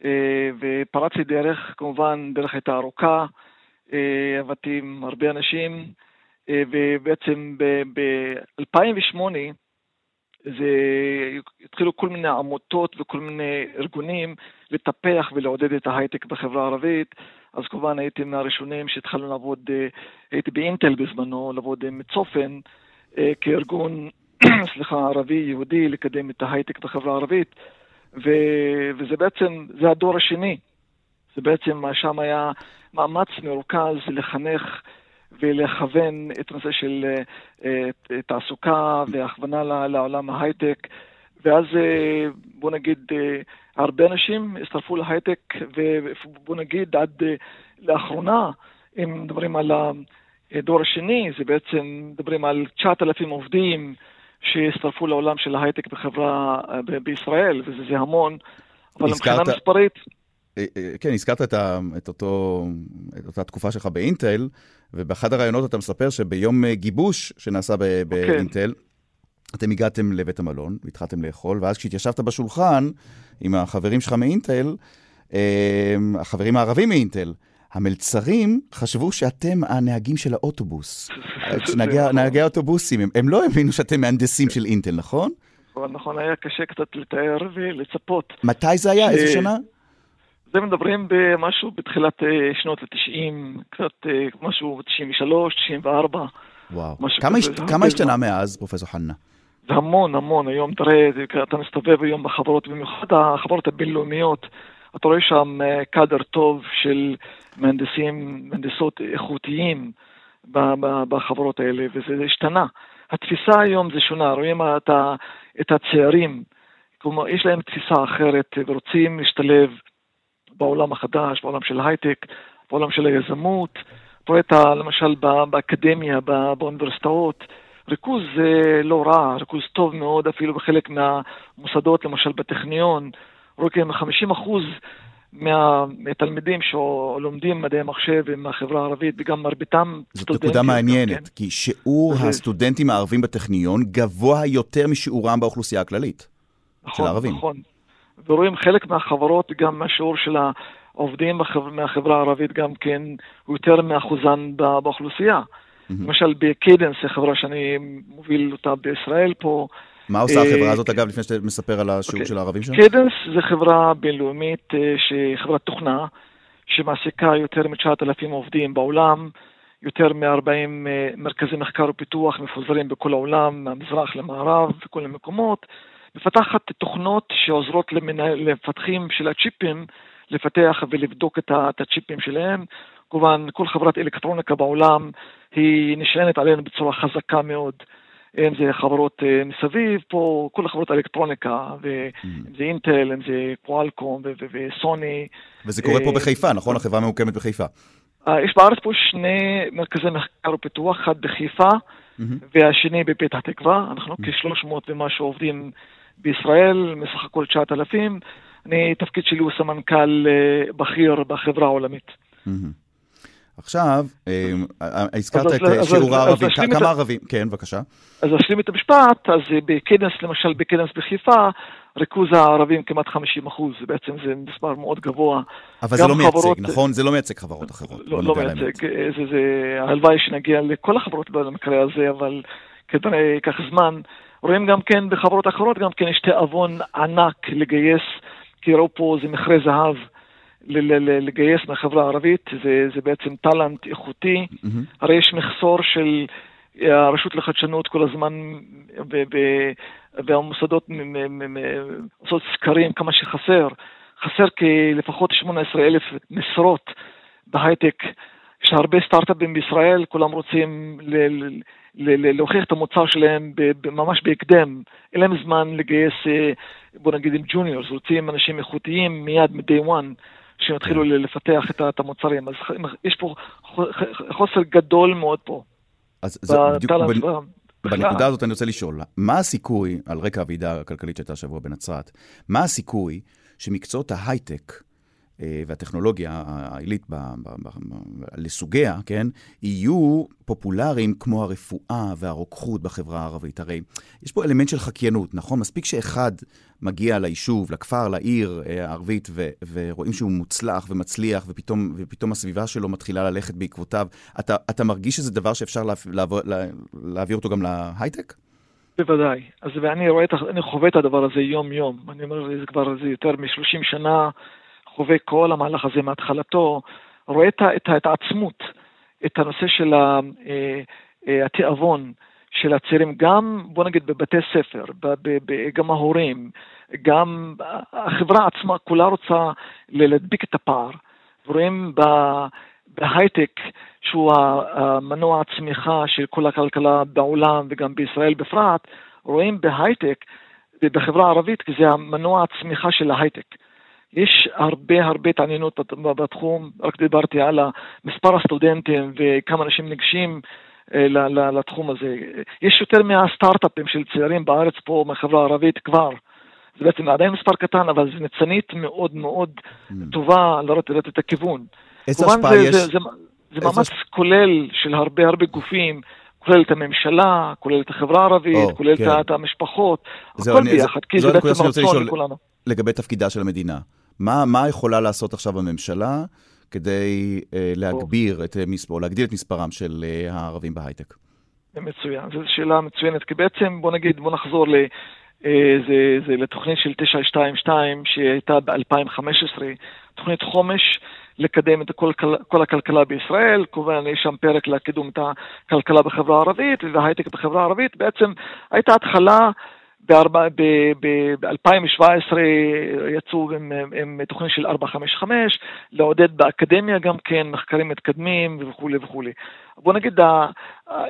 אה, ופרצתי דרך, כמובן, דרך הייתה ארוכה, אה, עבדתי עם הרבה אנשים, אה, ובעצם ב-2008 זה התחילו כל מיני עמותות וכל מיני ארגונים לטפח ולעודד את ההייטק בחברה הערבית. אז כמובן הייתי מהראשונים שהתחלנו לעבוד, הייתי באינטל בזמנו, לעבוד עם צופן כארגון סליחה, ערבי-יהודי לקדם את ההייטק בחברה הערבית, ו, וזה בעצם, זה הדור השני. זה בעצם, שם היה מאמץ מרוכז לחנך ולכוון את הנושא של אה, תעסוקה והכוונה לעולם ההייטק, ואז אה, בוא נגיד, אה, הרבה אנשים הצטרפו להייטק, ובוא נגיד עד לאחרונה אם מדברים על הדור השני, זה בעצם מדברים על 9,000 עובדים שהצטרפו לעולם של ההייטק בחברה בישראל, וזה המון, אבל מבחינה מספרית... אה, אה, כן, הזכרת את, ה, את, אותו, את אותה תקופה שלך באינטל, ובאחד הראיונות אתה מספר שביום אה, גיבוש שנעשה ב, אוקיי. באינטל, okay. אתם הגעתם לבית המלון, והתחלתם לאכול, ואז כשהתיישבת בשולחן עם החברים שלך מאינטל, החברים הערבים מאינטל, המלצרים חשבו שאתם הנהגים של האוטובוס. נהגי, נכון. נהגי האוטובוסים, הם, הם לא האמינו שאתם מהנדסים של אינטל, נכון? נכון, נכון, היה קשה קצת לתאר ולצפות. מתי זה היה? איזה שנה? זה מדברים במשהו בתחילת אה, שנות ה-90, קצת אה, משהו ב-93, 94. וואו. כמה, הש... כמה השתנה מאז, פרופסור חנה? זה המון, המון. היום תראה, אתה מסתובב היום בחברות, במיוחד החברות הבינלאומיות, אתה רואה שם אה, קאדר טוב של מהנדסים, מהנדסות איכותיים בחברות האלה, וזה השתנה. התפיסה היום זה שונה, רואים את, את הצעירים, כלומר, יש להם תפיסה אחרת ורוצים להשתלב בעולם החדש, בעולם של הייטק, בעולם של היזמות, פרויקט למשל באקדמיה, באוניברסיטאות, ריכוז זה לא רע, ריכוז טוב מאוד אפילו בחלק מהמוסדות, למשל בטכניון, רואים 50 אחוז מהתלמידים שלומדים מדעי מחשב הם מהחברה הערבית, וגם מרביתם סטודנטים. זאת נקודה מעניינת, כן. כי שיעור זה... הסטודנטים הערבים בטכניון גבוה יותר משיעורם באוכלוסייה הכללית נכון, של הערבים. נכון, ורואים חלק מהחברות, גם השיעור של העובדים מהחברה הערבית גם כן, הוא יותר מאחוזן באוכלוסייה. Mm-hmm. למשל בקיידנס, חברה שאני מוביל אותה בישראל פה, מה עושה החברה הזאת, אגב, לפני שאתה מספר על השיעור okay. אוקיי. של הערבים שם? קדנס זה חברה בינלאומית, אה, חברת תוכנה, שמעסיקה יותר מ-9,000 עובדים בעולם, יותר מ-40 אה, מרכזי מחקר ופיתוח מפוזרים בכל העולם, מהמזרח למערב, בכל המקומות, מפתחת תוכנות שעוזרות למפתחים של הצ'יפים לפתח ולבדוק את הצ'יפים שלהם. כמובן, כל חברת אלקטרוניקה בעולם היא נשענת עלינו בצורה חזקה מאוד. אם זה חברות אה, מסביב, פה כל החברות האלקטרוניקה, ואם mm. זה אינטל, אם זה קואלקום וסוני. וזה קורה פה אה, בחיפה, נכון? החברה ממוקמת בחיפה. אה, יש בארץ פה שני מרכזי מחקר ופיתוח, אחד בחיפה והשני בפתח תקווה. אנחנו כ-300 ומשהו עובדים בישראל, מסך הכל 9,000. אני, תפקיד שלי הוא סמנכ"ל בכיר בחברה העולמית. עכשיו, אמ, הזכרת את שיעור הערבים, כמה ערבים? כן, בבקשה. אז אשלים את המשפט, אז בכנס, למשל בכנס בחיפה, ריכוז הערבים כמעט 50 אחוז, בעצם זה מספר מאוד גבוה. אבל זה לא מייצג, נכון? זה לא מייצג חברות אחרות. לא, לא מייצג, זה, הלוואי שנגיע לכל החברות במקרה הזה, אבל כנראה ייקח זמן. רואים גם כן בחברות אחרות, גם כן יש תיאבון ענק לגייס, כי ראו פה זה מכרה זהב. לגייס מהחברה הערבית, זה, זה בעצם טאלנט איכותי. Mm-hmm. הרי יש מחסור של אה, הרשות לחדשנות כל הזמן, ב, ב, והמוסדות עושות סקרים כמה שחסר. חסר כלפחות 18 אלף משרות בהייטק. יש הרבה סטארט-אפים בישראל, כולם רוצים ל- ל- ל- להוכיח את המוצר שלהם ממש בהקדם. אין להם זמן לגייס, אה, בוא נגיד, עם ג'וניורס, רוצים אנשים איכותיים מיד, מ-day one. שיתחילו כן. לפתח את המוצרים. אז יש פה חוסר גדול מאוד פה. אז זה בדיוק, בנקודה הזאת אני רוצה לשאול, מה הסיכוי, על רקע הוועידה הכלכלית שהייתה השבוע בנצרת, מה הסיכוי שמקצועות ההייטק והטכנולוגיה העילית לסוגיה, כן, יהיו פופולריים כמו הרפואה והרוקחות בחברה הערבית. הרי יש פה אלמנט של חקיינות, נכון? מספיק שאחד מגיע ליישוב, לכפר, לעיר אה, הערבית, ו- ורואים שהוא מוצלח ומצליח, ופתאום, ופתאום הסביבה שלו מתחילה ללכת בעקבותיו. אתה, אתה מרגיש שזה דבר שאפשר לה, לעבור, לה, להעביר אותו גם להייטק? בוודאי. אז ואני רואה, אני חווה את הדבר הזה יום-יום. אני אומר, זה כבר זה יותר מ-30 שנה. חווה כל המהלך הזה מהתחלתו, רואה את, את ההתעצמות, את הנושא של אה, אה, התיאבון של הצעירים, גם בוא נגיד בבתי ספר, גם ההורים, גם החברה עצמה כולה רוצה להדביק את הפער. רואים בהייטק, שהוא המנוע הצמיחה של כל הכלכלה בעולם וגם בישראל בפרט, רואים בהייטק, בחברה הערבית, כי זה המנוע הצמיחה של ההייטק. יש הרבה הרבה התעניינות בתחום, רק דיברתי על מספר הסטודנטים וכמה אנשים ניגשים אה, לתחום הזה. יש יותר מהסטארט-אפים של צעירים בארץ פה מהחברה הערבית כבר. זה בעצם עדיין מספר קטן, אבל זו ניצנית מאוד מאוד mm. טובה לראות את הכיוון. איזה השפעה יש? זה, זה, זה מאמץ כולל של הרבה הרבה גופים, כולל את הממשלה, כולל את החברה הערבית, oh, כולל כן. את המשפחות, הכל ביחד, כי זה בעצם רצון לכולנו. לגבי תפקידה של המדינה. מה, מה יכולה לעשות עכשיו הממשלה כדי uh, להגביר את מספר, להגדיל את מספרם של uh, הערבים בהייטק? מצוין, זו שאלה מצוינת, כי בעצם בוא נגיד, בוא נחזור ל... אה, זה, זה לתוכנית של 922 שהייתה ב-2015, תוכנית חומש לקדם את כל, כל הכלכלה בישראל, כמובן יש שם פרק לקידום את הכלכלה בחברה הערבית וההייטק בחברה הערבית, בעצם הייתה התחלה ב-2017 יצאו עם, עם תוכנית של 455, לעודד באקדמיה גם כן, מחקרים מתקדמים וכולי וכולי. בוא נגיד,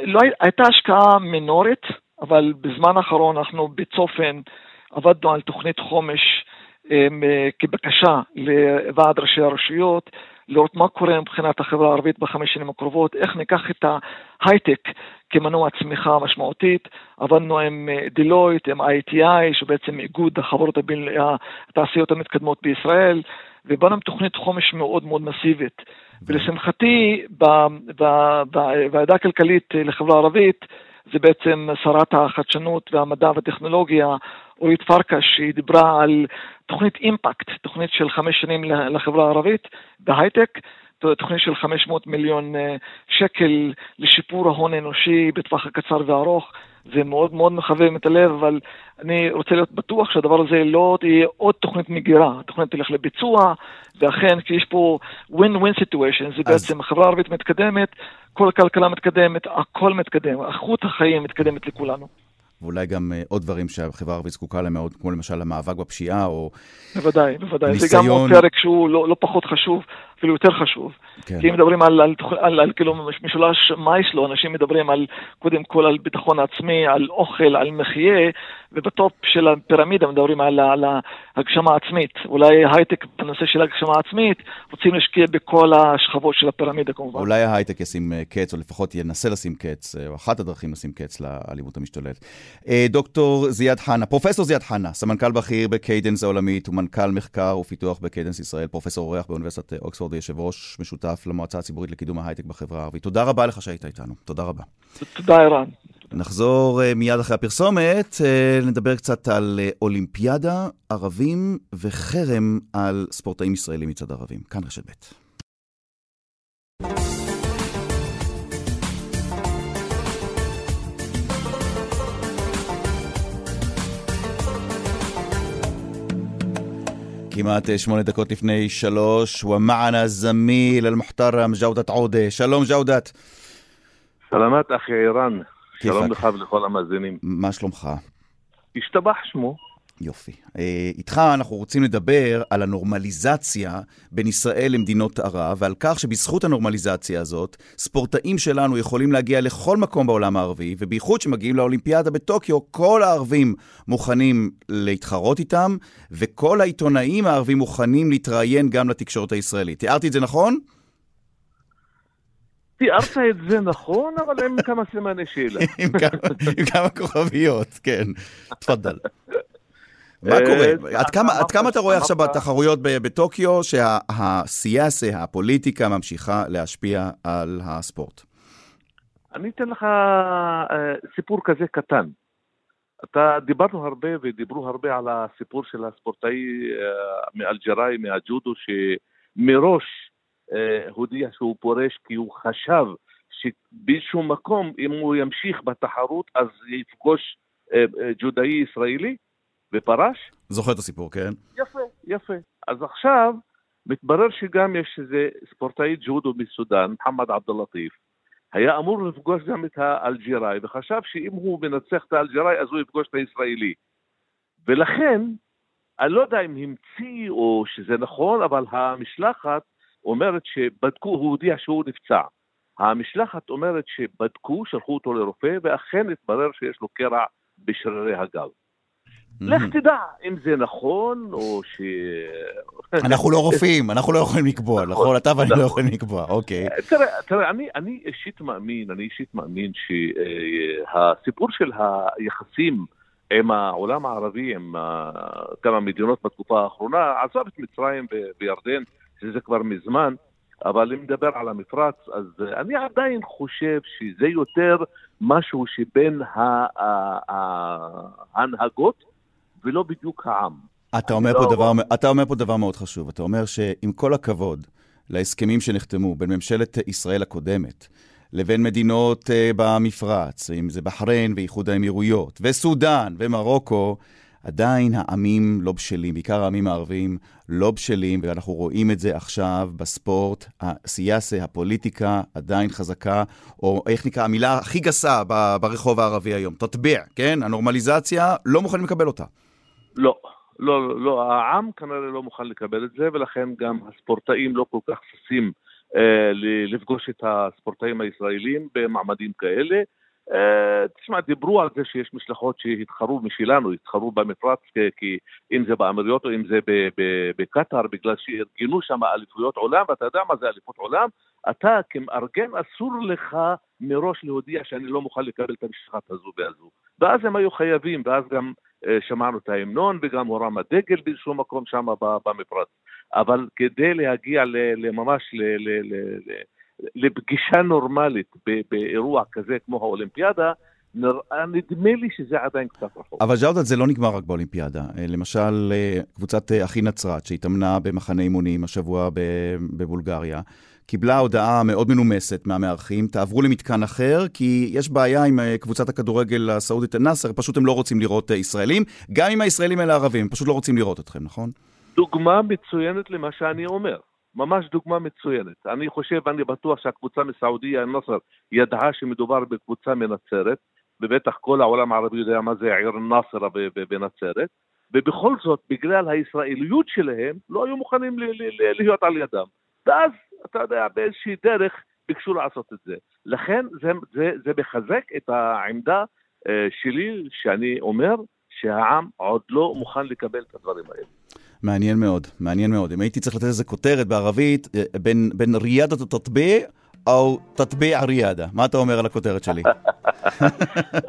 לא, הייתה השקעה מינורית, אבל בזמן האחרון אנחנו בצופן עבדנו על תוכנית חומש כבקשה לוועד ראשי הרשויות, לראות מה קורה מבחינת החברה הערבית בחמש שנים הקרובות, איך ניקח את ההייטק כמנוע צמיחה משמעותית. עבדנו עם דילויט, עם ITI, שבעצם איגוד החברות הבין... התעשיות המתקדמות בישראל, ובאנו עם תוכנית חומש מאוד מאוד מסיבית. ולשמחתי, בוועדה הכלכלית לחברה הערבית, זה בעצם שרת החדשנות והמדע והטכנולוגיה, אורית פרקש, שהיא דיברה על תוכנית אימפקט, תוכנית של חמש שנים לחברה הערבית בהייטק, תוכנית של 500 מיליון אה, שקל לשיפור ההון האנושי בטווח הקצר והארוך. זה מאוד מאוד מחווה את הלב, אבל אני רוצה להיות בטוח שהדבר הזה לא תהיה עוד תוכנית מגירה, התוכנית תלך לביצוע, ואכן כשיש פה win-win situation, זה אז... בעצם החברה הערבית מתקדמת, כל הכלכלה מתקדמת, הכל מתקדם, איכות החיים מתקדמת לכולנו. ואולי גם uh, עוד דברים שהחברה הערבית זקוקה להם מאוד, כמו למשל המאבק בפשיעה, או בוודאי, בוודאי. ניסיון... זה גם עוד פרק שהוא לא, לא פחות חשוב, אפילו יותר חשוב. כן. כי אם מדברים על, על, על, על, כאילו משולש מאסלו, אנשים מדברים על, קודם כל על ביטחון עצמי, על אוכל, על מחיה, וב top של הפירמידה מדברים על, על הגשמה עצמית. אולי הייטק בנושא של הגשמה עצמית, רוצים להשקיע בכל השכבות של הפירמידה כמובן. אולי ההייטק ישים אה, קץ, או לפחות ינסה לשים קץ, אה, או אחת הדרכים לשים קץ לאלימות המשתוללת. אה, דוקטור זיאד חנה, פרופסור זיאד חנה, סמנכ"ל בכיר בקיידנס העולמית, ומנכ"ל מחקר ופיתוח בקיידנס ישראל, פרופסור אורח באוניברסיטת אוקספורד ויושב ראש משותף למועצה הציבורית לקידום ההייטק בחברה הערבית. תודה רבה לך שהיית איתנו. תודה רבה. תודה, ערן. נחזור uh, מיד אחרי הפרסומת, uh, נדבר קצת על uh, אולימפיאדה, ערבים וחרם על ספורטאים ישראלים מצד ערבים. כאן רשת ב'. כמעט שמונה דקות לפני שלוש, ומענה זמיל אל-מוחתרם ג'אודת עודה. שלום ג'אודת. סלמת אחי איראן. שלום לך ולכל המאזינים. מה שלומך? השתבח שמו. יופי. אה, איתך אנחנו רוצים לדבר על הנורמליזציה בין ישראל למדינות ערב, ועל כך שבזכות הנורמליזציה הזאת, ספורטאים שלנו יכולים להגיע לכל מקום בעולם הערבי, ובייחוד שמגיעים לאולימפיאדה בטוקיו, כל הערבים מוכנים להתחרות איתם, וכל העיתונאים הערבים מוכנים להתראיין גם לתקשורת הישראלית. תיארתי את זה נכון? תיארת את זה נכון, אבל עם כמה סימני שאלה. עם כמה כוכביות, כן. תפאדל. מה אה, קורה? עד כמה, עד כמה אתה רואה עכשיו בתחרויות בטוקיו שהסיאסה, הפוליטיקה, ממשיכה להשפיע על הספורט? אני אתן לך uh, סיפור כזה קטן. אתה, דיברנו הרבה ודיברו הרבה על הסיפור של הספורטאי מאלג'יראי, מהג'ודו, שמראש הודיע שהוא פורש כי הוא חשב שבאיזשהו מקום, אם הוא ימשיך בתחרות, אז יפגוש ג'ודאי ישראלי. ופרש. זוכר את הסיפור, כן. יפה, יפה. אז עכשיו מתברר שגם יש איזה ספורטאי ג'ודו מסודאן, מוחמד עבד אל-לטיף, היה אמור לפגוש גם את האלג'יראי, וחשב שאם הוא מנצח את האלג'יראי אז הוא יפגוש את הישראלי. ולכן, אני לא יודע אם המציא או שזה נכון, אבל המשלחת אומרת שבדקו, הוא הודיע שהוא נפצע. המשלחת אומרת שבדקו, שלחו אותו לרופא, ואכן התברר שיש לו קרע בשרירי הגב. לך תדע אם זה נכון, או ש... אנחנו לא רופאים, אנחנו לא יכולים לקבוע, נכון? אתה ואני לא נכון. יכולים לקבוע, אוקיי. תראה, תראה, אני, אישית מאמין, אני אישית מאמין שהסיפור של היחסים עם העולם הערבי, עם אה, כמה מדינות בתקופה האחרונה, עזב את מצרים וירדן, שזה כבר מזמן, אבל אם נדבר על המפרץ, אז אה, אני עדיין חושב שזה יותר משהו שבין ההנהגות ולא בדיוק העם. אתה אומר, לא- דבר, אתה אומר פה דבר מאוד חשוב. אתה אומר שעם כל הכבוד להסכמים שנחתמו בין ממשלת ישראל הקודמת לבין מדינות uh, במפרץ, אם זה בחריין ואיחוד האמירויות, וסודאן ומרוקו, עדיין העמים לא בשלים, בעיקר העמים הערביים לא בשלים, ואנחנו רואים את זה עכשיו בספורט. הסיאסה, הפוליטיקה עדיין חזקה, או איך נקרא, המילה הכי גסה ברחוב הערבי היום, תטביע, כן? הנורמליזציה, לא מוכנים לקבל אותה. לא, לא, לא, לא, העם כנראה לא מוכן לקבל את זה, ולכן גם הספורטאים לא כל כך ששים אה, לפגוש את הספורטאים הישראלים במעמדים כאלה. אה, תשמע, דיברו על זה שיש משלחות שהתחרו משלנו, התחרו במפרץ, כי, אם זה באמירויות או אם זה בקטאר, בגלל שארגנו שם אליפויות עולם, ואתה יודע מה זה אליפות עולם, אתה כמארגן אסור לך מראש להודיע שאני לא מוכן לקבל את המשלחת הזו והזו. ואז הם היו חייבים, ואז גם שמענו את ההמנון וגם הורם הדגל באיזשהו מקום שם במפרץ. אבל כדי להגיע ל- לפגישה נורמלית באירוע כזה כמו האולימפיאדה, נדמה לי שזה עדיין קצת רחוק. אבל ג'אודת זה לא נגמר רק באולימפיאדה. אה, למשל, אה, קבוצת אה, אחי נצרת, שהתאמנה במחנה אימונים השבוע בבולגריה, קיבלה הודעה מאוד מנומסת מהמארחים, תעברו למתקן אחר, כי יש בעיה עם אה, קבוצת הכדורגל הסעודית אל-נאסר, פשוט הם לא רוצים לראות אה, ישראלים, גם אם הישראלים אלה ערבים, פשוט לא רוצים לראות אתכם, נכון? דוגמה מצוינת למה שאני אומר. ממש דוגמה מצוינת. אני חושב, אני בטוח שהקבוצה מסעודיה, א-נאסר, ידעה שמדובר בקבוצה מנצרת, ובטח כל העולם הערבי יודע מה זה עיר נאסר בנצרת, ובכל זאת, בגלל הישראליות שלהם, לא היו מוכנים להיות על ידם. ואז אתה יודע, באיזושהי דרך ביקשו לעשות את זה. לכן זה, זה, זה מחזק את העמדה אה, שלי, שאני אומר שהעם עוד לא מוכן לקבל את הדברים האלה. מעניין מאוד, מעניין מאוד. אם הייתי צריך לתת איזה כותרת בערבית, אה, בין, בין ריאדת תטביע או תטביע ריאדה. מה אתה אומר על הכותרת שלי?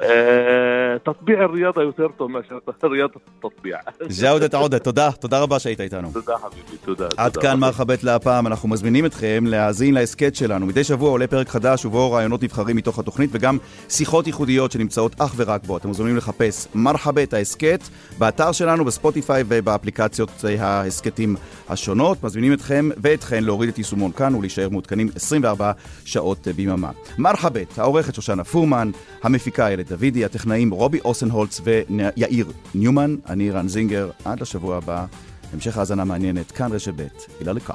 אה, תטביע הריאדה יותר טוב מאשר ריאדת תטביע. ג'אודת עודה, תודה, תודה רבה שהיית איתנו. תודה חביבי, תודה. עד. כאן מרחבת להפעם, אנחנו מזמינים אתכם להאזין להסכת שלנו. מדי שבוע עולה פרק חדש ובו רעיונות נבחרים מתוך התוכנית וגם שיחות ייחודיות שנמצאות אך ורק בו. אתם מוזמנים לחפש מרחבת ההסכת באתר שלנו, בספוטיפיי ובאפליקציות אה, ההסכתים השונות. מזמינים אתכם ואתכן להוריד את יישומון כאן ולהישאר מעודכנים 24 שעות ביממה. מרחבת, העורכת שושנה פורמן, המפיקה איילת דוידי, הטכנאים רובי אוסנהולץ ויאיר ניומן, אני רן זינגר, עד לשבוע הבא. המשך האזנה מעניינת, כאן רשת ב', הילה לקה.